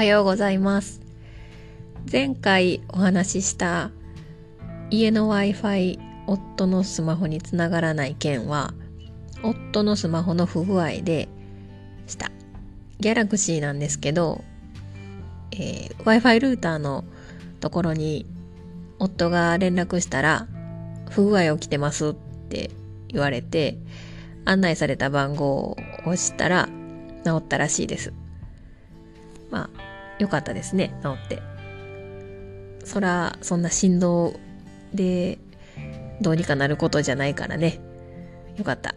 はようございます。前回お話しした家の Wi-Fi 夫のスマホにつながらない件は夫のスマホの不具合でした。ギャラクシーなんですけど、えー、Wi-Fi ルーターのところに夫が連絡したら不具合起きてますって言われて案内された番号を押したら治ったらしいです。まあよかったですね治って。そらそんな振動でどうにかなることじゃないからね。よかった、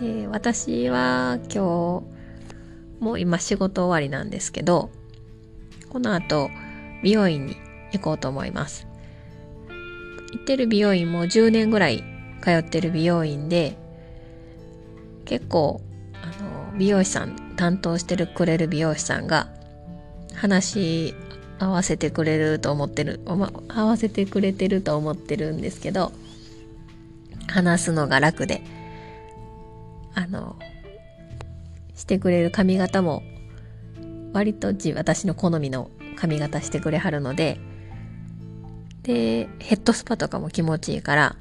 えー、私は今日もう今仕事終わりなんですけどこの後美容院に行こうと思います。行ってる美容院も10年ぐらい通ってる美容院で結構あの美容師さん担当してるくれる美容師さんが話合わせてくれると思ってる、ま、合わせてくれてると思ってるんですけど話すのが楽であのしてくれる髪型も割と私の好みの髪型してくれはるのででヘッドスパとかも気持ちいいから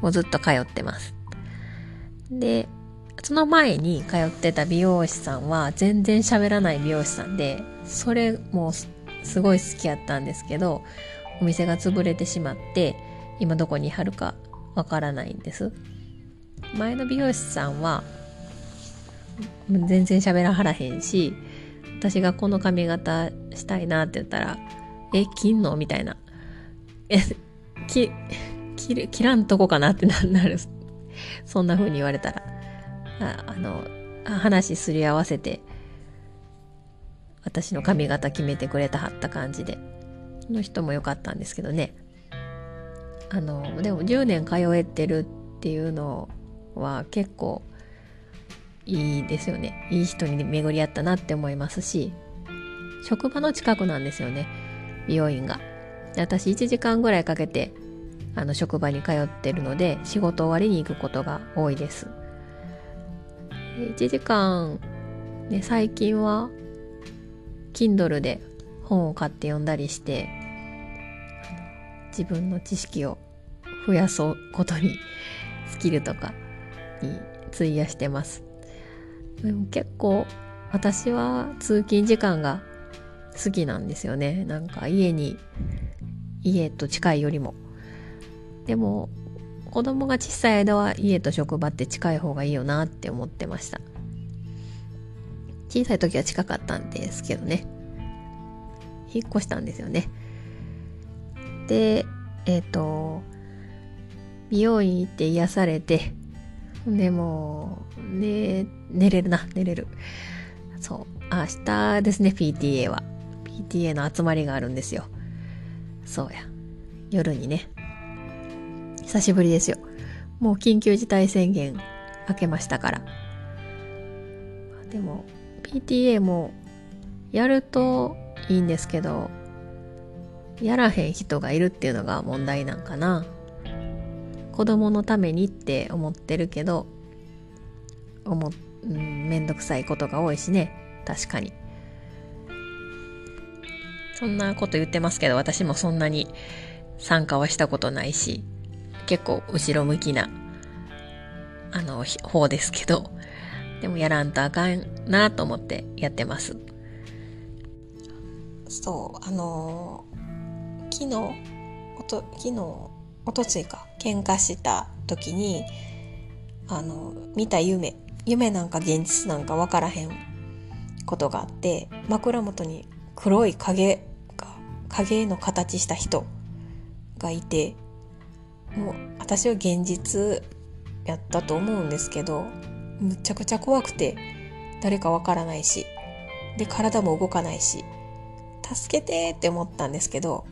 もうずっと通ってます。でその前に通ってた美容師さんは全然喋らない美容師さんで、それもすごい好きやったんですけど、お店が潰れてしまって、今どこに貼るかわからないんです。前の美容師さんは、全然喋らはらへんし、私がこの髪型したいなって言ったら、え、切んの？みたいな。え、切切らんとこかなってなる。そんな風に言われたら。ああの話すり合わせて私の髪型決めてくれたはった感じでの人も良かったんですけどね。あのでも10年通えてるっていうのは結構いいですよね。いい人に巡り合ったなって思いますし職場の近くなんですよね。美容院が。私1時間ぐらいかけてあの職場に通ってるので仕事終わりに行くことが多いです。1時間、ね、最近は Kindle で本を買って読んだりして自分の知識を増やそうことにスキルとかに費やしてます。でも結構私は通勤時間が好きなんですよね。なんか家に家と近いよりも。でも子供が小さい間は家と職場って近い方がいいよなって思ってました。小さい時は近かったんですけどね。引っ越したんですよね。でえっ、ー、と美容院行って癒されてでもね寝れるな寝れる。そう明日ですね PTA は。PTA の集まりがあるんですよ。そうや。夜にね。久しぶりですよ。もう緊急事態宣言明けましたから。でも、PTA もやるといいんですけど、やらへん人がいるっていうのが問題なんかな。子供のためにって思ってるけど、思うん、めんどくさいことが多いしね。確かに。そんなこと言ってますけど、私もそんなに参加はしたことないし、結構後ろ向きな、あの、方ですけど、でもやらんとあかんなと思ってやってます。そう、あのー、昨日、おと、昨日、おとついか、喧嘩した時に、あの、見た夢、夢なんか現実なんかわからへんことがあって、枕元に黒い影が、影の形した人がいて、もう私は現実やったと思うんですけどむちゃくちゃ怖くて誰かわからないしで体も動かないし助けてって思ったんですけど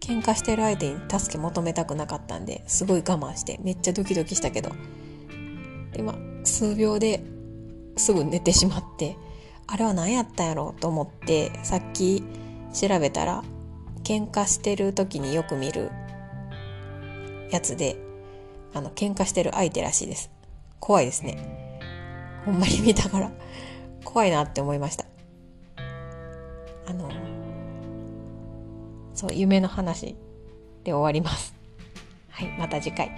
喧嘩してる相手に助け求めたくなかったんですごい我慢してめっちゃドキドキしたけどでま数秒ですぐ寝てしまってあれは何やったんやろうと思ってさっき調べたら喧嘩してる時によく見るやつで、あの、喧嘩してる相手らしいです。怖いですね。ほんまに見たから、怖いなって思いました。あのそう夢の話で終わります。はい、また次回。